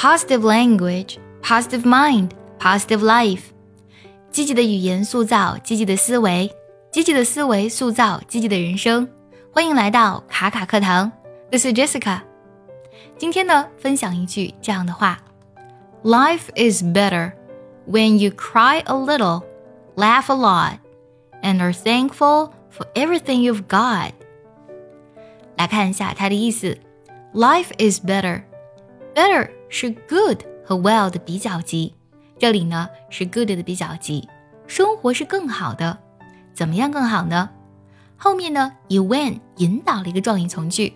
positive language, positive mind, positive life。积极的语言塑造积极的思维，积极的思维塑造积极的人生。欢迎来到卡卡课堂，This is Jessica。今天呢，分享一句这样的话：Life is better when you cry a little, laugh a lot, and are thankful for everything you've got。来看一下它的意思：Life is better。 是 good 和 well 的比较级，这里呢是 good 的比较级。生活是更好的，怎么样更好呢？后面呢以 when 引导了一个状语从句。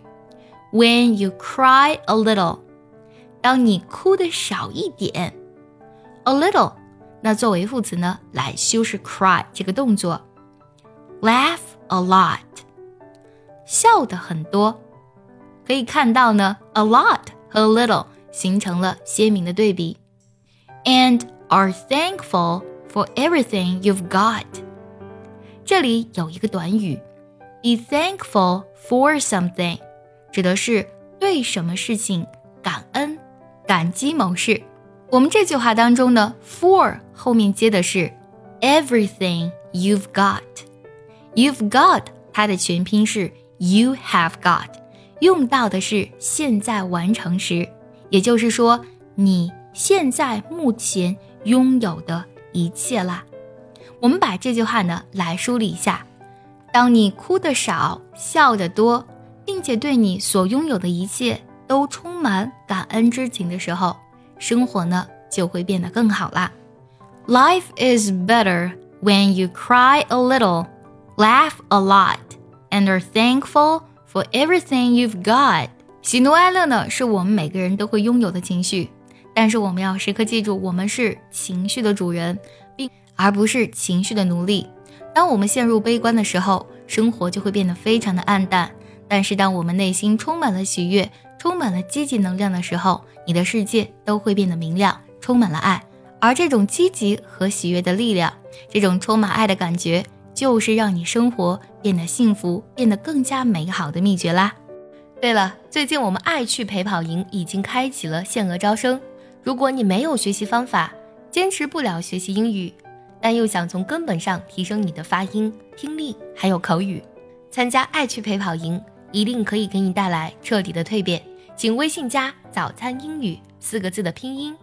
When you cry a little，当你哭的少一点，a little，那作为副词呢来修饰 cry 这个动作。Laugh a lot。笑的很多，可以看到呢，a lot 和 a little 形成了鲜明的对比。And are thankful for everything you've got。这里有一个短语，be thankful for something，指的是对什么事情感恩、感激某事。我们这句话当中呢，for 后面接的是 everything you've got。You've got 它的全拼是 you have got，用到的是现在完成时，也就是说你现在目前拥有的一切啦。我们把这句话呢来梳理一下：当你哭得少，笑得多，并且对你所拥有的一切都充满感恩之情的时候，生活呢就会变得更好啦。Life is better when you cry a little, laugh a lot. and are thankful for everything you've got。喜怒哀乐呢，是我们每个人都会拥有的情绪，但是我们要时刻记住，我们是情绪的主人，并而不是情绪的奴隶。当我们陷入悲观的时候，生活就会变得非常的暗淡；但是当我们内心充满了喜悦，充满了积极能量的时候，你的世界都会变得明亮，充满了爱。而这种积极和喜悦的力量，这种充满爱的感觉。就是让你生活变得幸福、变得更加美好的秘诀啦。对了，最近我们爱趣陪跑营已经开启了限额招生。如果你没有学习方法，坚持不了学习英语，但又想从根本上提升你的发音、听力还有口语，参加爱趣陪跑营一定可以给你带来彻底的蜕变。请微信加“早餐英语”四个字的拼音，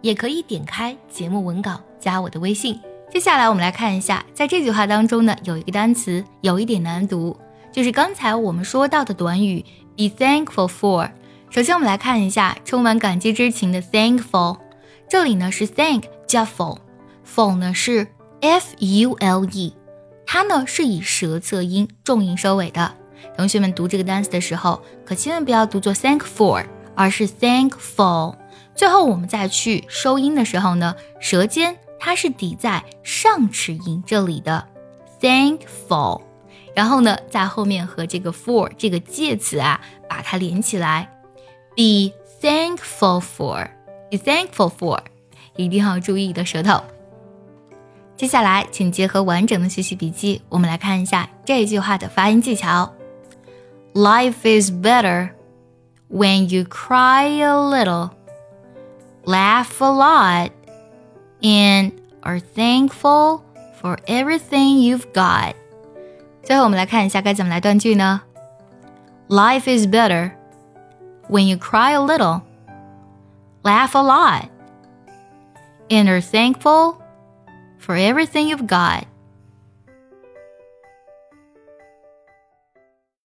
也可以点开节目文稿加我的微信。接下来我们来看一下，在这句话当中呢，有一个单词有一点难读，就是刚才我们说到的短语 be thankful for。首先我们来看一下充满感激之情的 thankful，这里呢是 thank 加 ful，ful 呢是 f u l e，它呢是以舌侧音重音收尾的。同学们读这个单词的时候，可千万不要读作 thankful，而是 thankful。最后我们再去收音的时候呢，舌尖。它是抵在上齿龈这里的，thankful，然后呢，在后面和这个 for 这个介词啊，把它连起来，be thankful for，be thankful for，一定要注意你的舌头。接下来，请结合完整的学习笔记，我们来看一下这句话的发音技巧。Life is better when you cry a little, laugh a lot and are thankful for everything you've got。 最后，我们来看一下该怎么来断句呢？Life is better when you cry a little, laugh a lot, and are thankful for everything you've got.